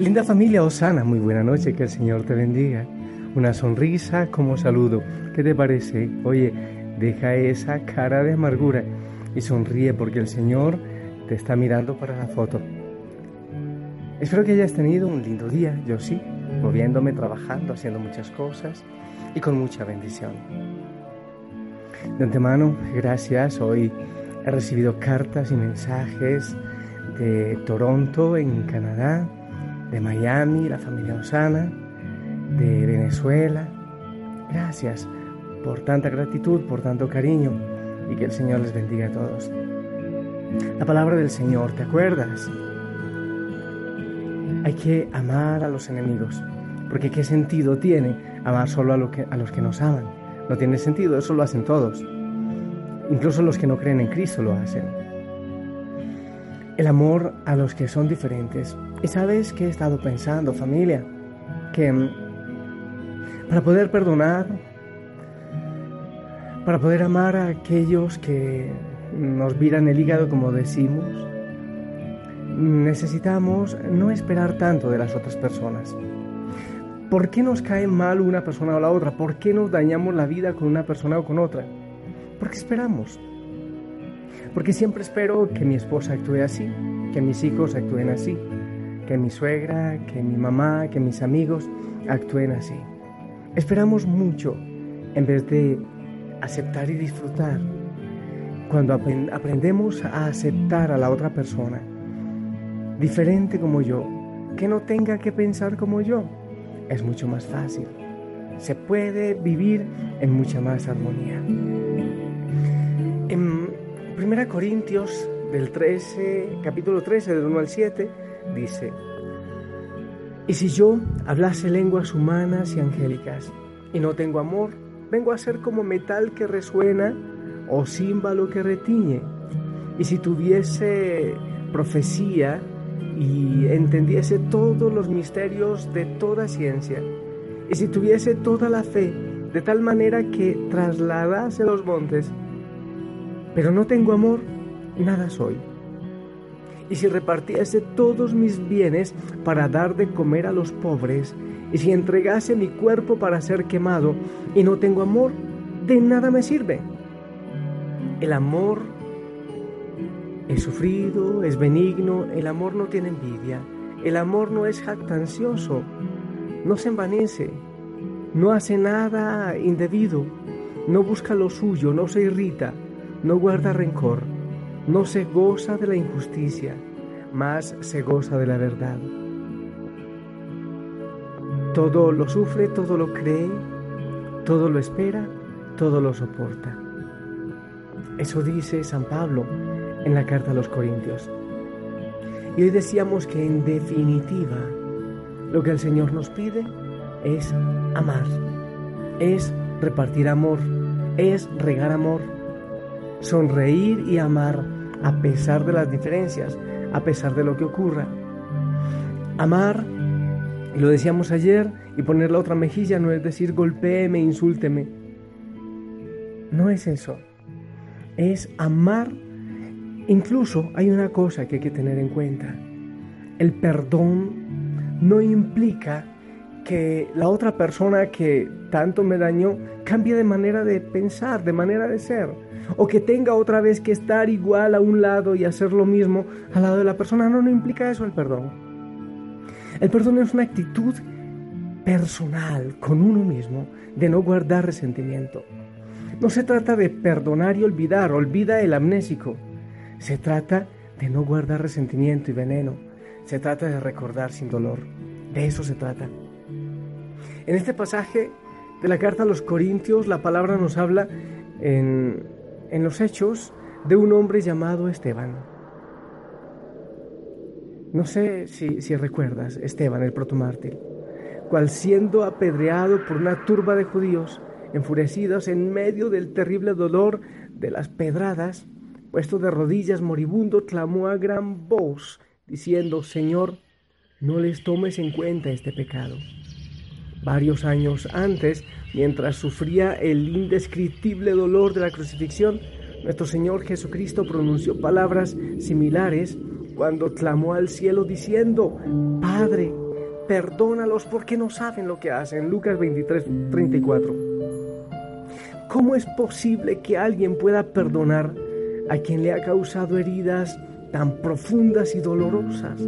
Linda familia Osana, muy buena noche, que el Señor te bendiga. Una sonrisa como saludo. ¿Qué te parece? Oye, deja esa cara de amargura y sonríe porque el Señor te está mirando para la foto. Espero que hayas tenido un lindo día, yo sí, moviéndome, trabajando, haciendo muchas cosas y con mucha bendición. De antemano, gracias. Hoy he recibido cartas y mensajes de Toronto, en Canadá, de Miami, la familia Osana, de Venezuela. Gracias por tanta gratitud, por tanto cariño y que el Señor les bendiga a todos. La palabra del Señor, ¿te acuerdas? Hay que amar a los enemigos, porque ¿qué sentido tiene amar solo a, a los que nos aman? No tiene sentido, eso lo hacen todos. Incluso los que no creen en Cristo lo hacen. El amor a los que son diferentes. Y sabes que he estado pensando, familia, que mm, para poder perdonar, para poder amar a aquellos que nos viran el hígado, como decimos, necesitamos no esperar tanto de las otras personas. ¿Por qué nos cae mal una persona o la otra? ¿Por qué nos dañamos la vida con una persona o con otra? Porque esperamos. Porque siempre espero que mi esposa actúe así, que mis hijos actúen así, que mi suegra, que mi mamá, que mis amigos actúen así. Esperamos mucho en vez de aceptar y disfrutar. Cuando aprendemos a aceptar a la otra persona, diferente como yo, que no tenga que pensar como yo, es mucho más fácil. Se puede vivir en mucha más armonía. En 1 Corintios del 13, capítulo 13, del 1 al 7, dice, y si yo hablase lenguas humanas y angélicas y no tengo amor, vengo a ser como metal que resuena o címbalo que retiñe. Y si tuviese profecía y entendiese todos los misterios de toda ciencia, y si tuviese toda la fe, de tal manera que trasladase los montes, pero no tengo amor, nada soy. Y si repartiese todos mis bienes para dar de comer a los pobres, y si entregase mi cuerpo para ser quemado y no tengo amor, de nada me sirve. El amor es sufrido, es benigno, el amor no tiene envidia, el amor no es jactancioso, no se envanece, no hace nada indebido, no busca lo suyo, no se irrita, no guarda rencor, no se goza de la injusticia, más se goza de la verdad. Todo lo sufre, todo lo cree, todo lo espera, todo lo soporta. Eso dice San Pablo en la carta a los Corintios. Y hoy decíamos que en definitiva lo que el Señor nos pide es amar, es repartir amor, es regar amor, sonreír y amar a pesar de las diferencias, a pesar de lo que ocurra. Amar y lo decíamos ayer, y poner la otra mejilla no es decir golpéeme, insúlteme. No es eso. Es amar. Incluso hay una cosa que hay que tener en cuenta. El perdón no implica que la otra persona que tanto me dañó cambie de manera de pensar, de manera de ser, o que tenga otra vez que estar igual a un lado y hacer lo mismo al lado de la persona. No, no implica eso el perdón. El perdón es una actitud personal con uno mismo de no guardar resentimiento. No se trata de perdonar y olvidar, olvida el amnésico. Se trata de no guardar resentimiento y veneno. Se trata de recordar sin dolor. De eso se trata. En este pasaje de la carta a los Corintios, la palabra nos habla en, en los hechos de un hombre llamado Esteban. No sé si, recuerdas, Esteban, el protomártir, cual siendo apedreado por una turba de judíos, enfurecidos en medio del terrible dolor de las pedradas, puesto de rodillas moribundo, clamó a gran voz, diciendo, Señor, no les tomes en cuenta este pecado. Varios años antes, mientras sufría el indescriptible dolor de la crucifixión, nuestro Señor Jesucristo pronunció palabras similares cuando clamó al cielo diciendo, Padre, perdónalos porque no saben lo que hacen. Lucas 23, 34. ¿Cómo es posible que alguien pueda perdonar a quien le ha causado heridas tan profundas y dolorosas?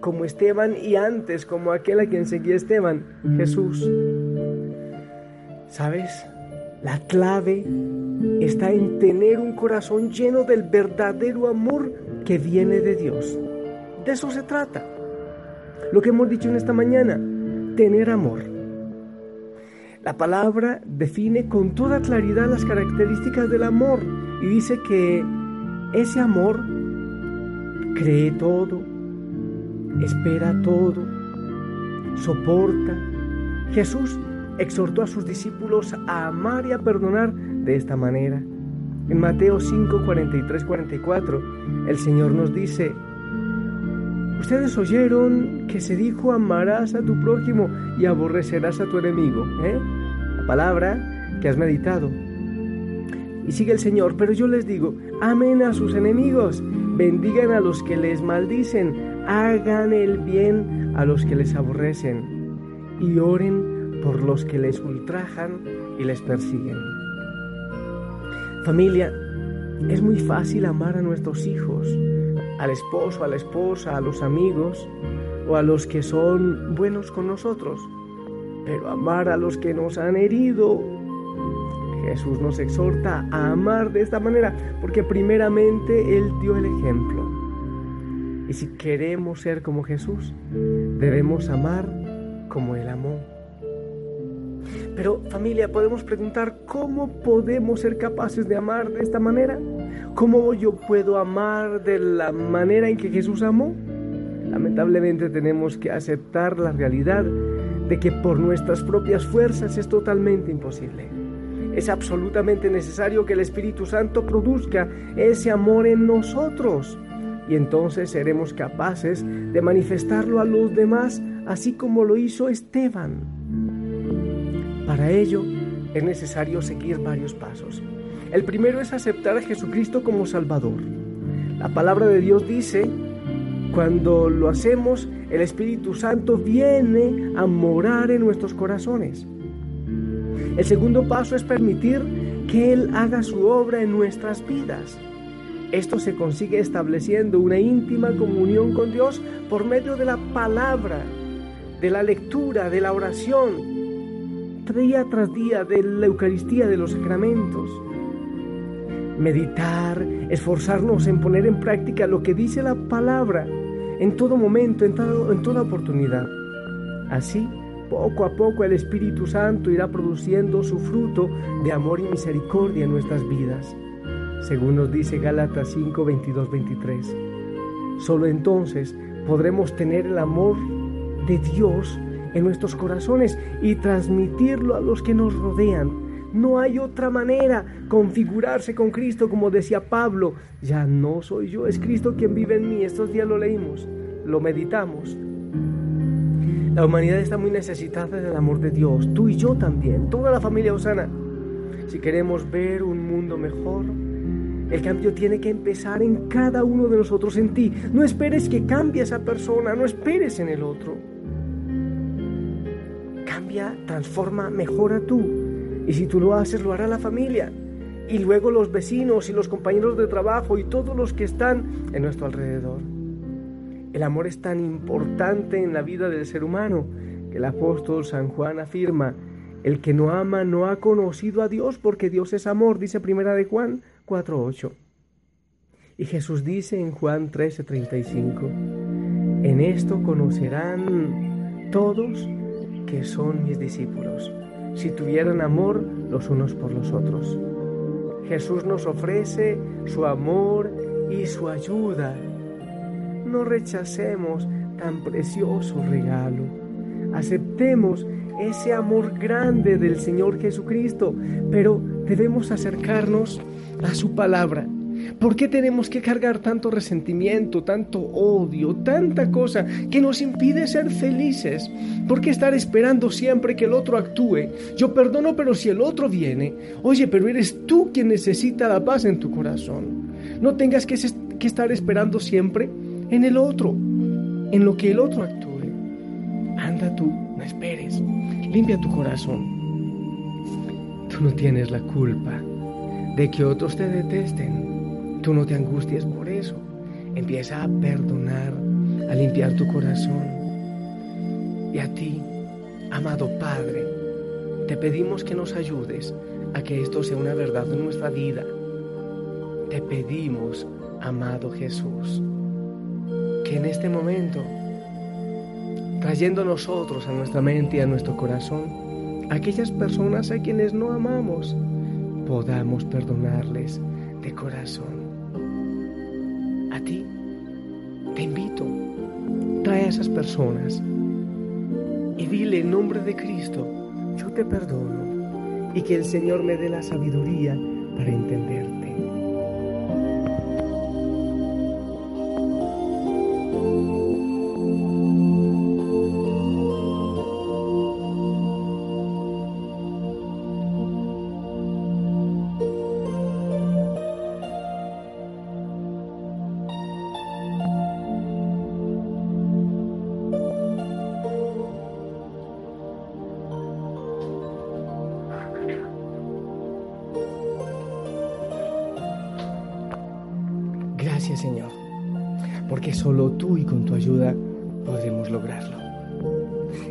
Como Esteban y antes como aquel a quien seguía Esteban, Jesús. ¿Sabes? La clave está en tener un corazón lleno del verdadero amor que viene de Dios. De eso se trata. Lo que hemos dicho en esta mañana, tener amor. La palabra define con toda claridad las características del amor y dice que ese amor cree todo, espera todo, soporta. Jesús exhortó a sus discípulos a amar y a perdonar de esta manera. En Mateo 5, 43, 44, el Señor nos dice, Ustedes oyeron que se dijo amarás a tu prójimo y aborrecerás a tu enemigo. ¿eh? La palabra que has meditado. Y sigue el Señor, pero yo les digo, amen a sus enemigos, bendigan a los que les maldicen, hagan el bien a los que les aborrecen y oren por los que les ultrajan y les persiguen. Familia, es muy fácil amar a nuestros hijos, al esposo, a la esposa, a los amigos o a los que son buenos con nosotros. Pero amar a los que nos han herido, Jesús nos exhorta a amar de esta manera, porque primeramente Él dio el ejemplo. Y si queremos ser como Jesús, debemos amar como Él amó. Pero familia, podemos preguntar, ¿cómo podemos ser capaces de amar de esta manera? ¿Cómo yo puedo amar de la manera en que Jesús amó? Lamentablemente tenemos que aceptar la realidad de que por nuestras propias fuerzas es totalmente imposible. Es absolutamente necesario que el Espíritu Santo produzca ese amor en nosotros y entonces seremos capaces de manifestarlo a los demás así como lo hizo Esteban. Para ello es necesario seguir varios pasos. El primero es aceptar a Jesucristo como Salvador. La palabra de Dios dice, cuando lo hacemos, el Espíritu Santo viene a morar en nuestros corazones. El segundo paso es permitir que Él haga su obra en nuestras vidas. Esto se consigue estableciendo una íntima comunión con Dios por medio de la palabra, de la lectura, de la oración, día tras día, de la Eucaristía, de los sacramentos meditar, esforzarnos en poner en práctica lo que dice la palabra en todo momento, en, en toda oportunidad. Así, poco a poco el Espíritu Santo irá produciendo su fruto de amor y misericordia en nuestras vidas, según nos dice Gálatas 5, 22, 23. Solo entonces podremos tener el amor de Dios en nuestros corazones y transmitirlo a los que nos rodean no hay otra manera. Configurarse con Cristo, como decía Pablo. Ya no soy yo, es Cristo quien vive en mí. Estos días lo leímos, lo meditamos. La humanidad está muy necesitada del amor de Dios. Tú y yo también. Toda la familia Osana. Si queremos ver un mundo mejor, el cambio tiene que empezar en cada uno de nosotros, en ti. No esperes que cambie esa persona, no esperes en el otro. Cambia, transforma, mejora tú. Y si tú lo haces, lo hará la familia. Y luego los vecinos y los compañeros de trabajo y todos los que están en nuestro alrededor. El amor es tan importante en la vida del ser humano que el apóstol San Juan afirma, el que no ama no ha conocido a Dios porque Dios es amor, dice primera de Juan 4.8. Y Jesús dice en Juan 13.35, en esto conocerán todos que son mis discípulos si tuvieran amor los unos por los otros. Jesús nos ofrece su amor y su ayuda. No rechacemos tan precioso regalo. Aceptemos ese amor grande del Señor Jesucristo, pero debemos acercarnos a su palabra ¿Por qué tenemos que cargar tanto resentimiento, tanto odio, tanta cosa que nos impide ser felices? ¿Por qué estar esperando siempre que el otro actúe? Yo perdono, pero si el otro viene, oye, pero eres tú quien necesita la paz en tu corazón. No tengas que, que estar esperando siempre en el otro, en lo que el otro actúe. anda tú, no esperes, limpia tu corazón. Tú no tienes la culpa de que otros te detesten. Tú no te angusties por eso. Empieza a perdonar, a limpiar tu corazón. Y a ti, amado Padre, te pedimos que nos ayudes a que esto sea una verdad en nuestra vida. Te pedimos, amado Jesús, que en este momento, trayendo nosotros a nuestra mente y a nuestro corazón, aquellas personas a quienes no amamos, podamos perdonarles de corazón. A ti te invito, trae a esas personas y dile en nombre de Cristo, yo te perdono y que el Señor me dé la sabiduría para entenderte. Gracias Señor, porque solo tú y con tu ayuda podremos lograrlo.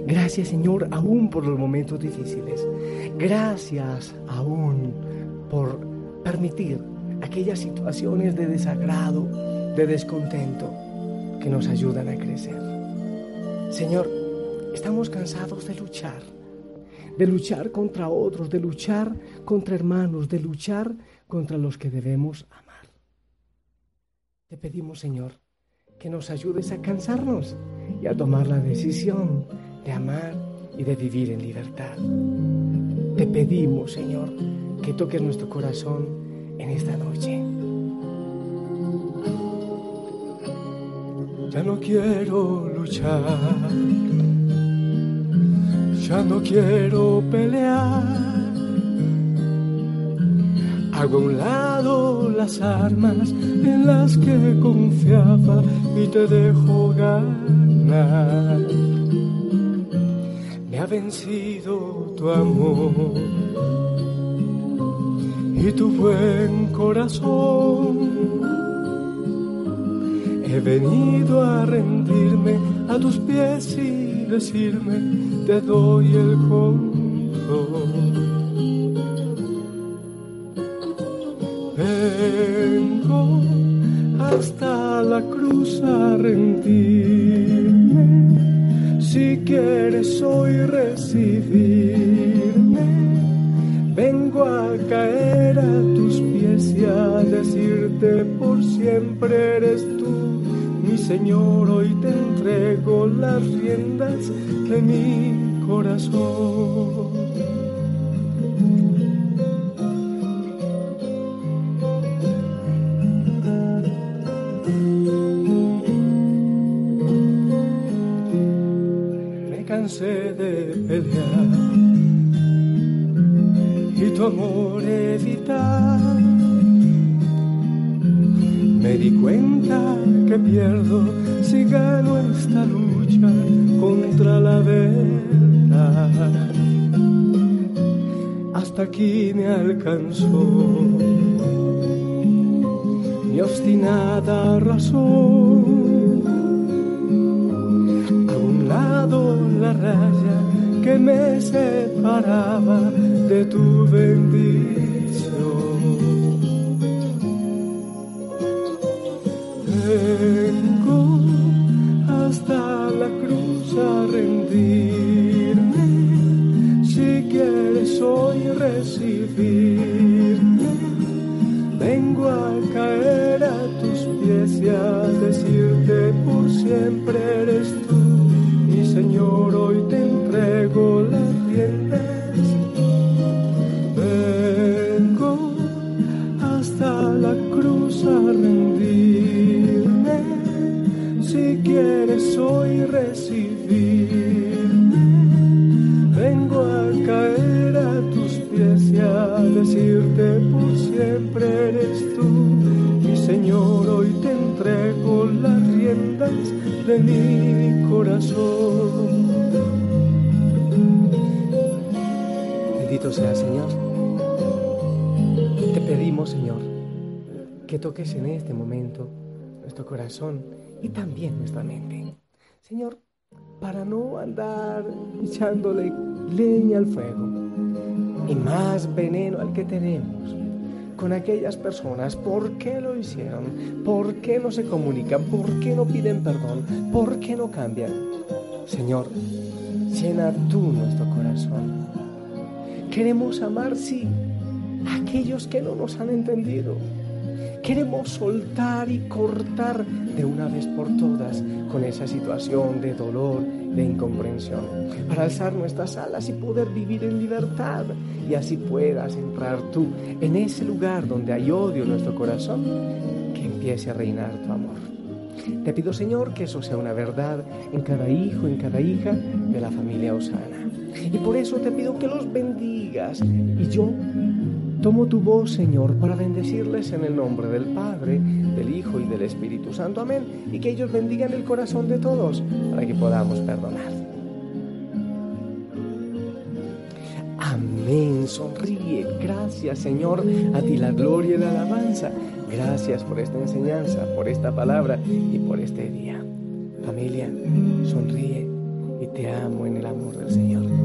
Gracias Señor aún por los momentos difíciles. Gracias aún por permitir aquellas situaciones de desagrado, de descontento que nos ayudan a crecer. Señor, estamos cansados de luchar, de luchar contra otros, de luchar contra hermanos, de luchar contra los que debemos amar. Te pedimos, Señor, que nos ayudes a cansarnos y a tomar la decisión de amar y de vivir en libertad. Te pedimos, Señor, que toques nuestro corazón en esta noche. Ya no quiero luchar, ya no quiero pelear Hago a un lado las armas en las que confiaba y te dejo ganar. Me ha vencido tu amor y tu buen corazón. He venido a rendirme a tus pies y decirme, te doy el control. Hasta la cruz a rendirme. Si quieres hoy recibirme, vengo a caer a tus pies y a decirte por siempre eres tú. Mi Señor, hoy te entrego las riendas de mi corazón. De pelear y tu amor evitar. Me di cuenta que pierdo si gano esta lucha contra la verdad. Hasta aquí me alcanzó mi obstinada razón raya que me separaba de tu bendición. Bendito sea Señor. Te pedimos, Señor, que toques en este momento nuestro corazón y también nuestra mente. Señor, para no andar echándole leña al fuego y más veneno al que tenemos con aquellas personas. ¿Por qué lo hicieron? ¿Por qué no se comunican? ¿Por qué no piden perdón? ¿Por qué no cambian? Señor, llena tú nuestro corazón. Queremos amar, sí, a aquellos que no nos han entendido. Queremos soltar y cortar de una vez por todas con esa situación de dolor, de incomprensión, para alzar nuestras alas y poder vivir en libertad y así puedas entrar tú en ese lugar donde hay odio en nuestro corazón, que empiece a reinar tu amor. Te pido Señor que eso sea una verdad en cada hijo, en cada hija de la familia Osana. Y por eso te pido que los bendigas y yo Tomo tu voz, Señor, para bendecirles en el nombre del Padre, del Hijo y del Espíritu Santo. Amén. Y que ellos bendigan el corazón de todos para que podamos perdonar. Amén. Sonríe. Gracias, Señor. A ti la gloria y la alabanza. Gracias por esta enseñanza, por esta palabra y por este día. Familia, sonríe y te amo en el amor del Señor.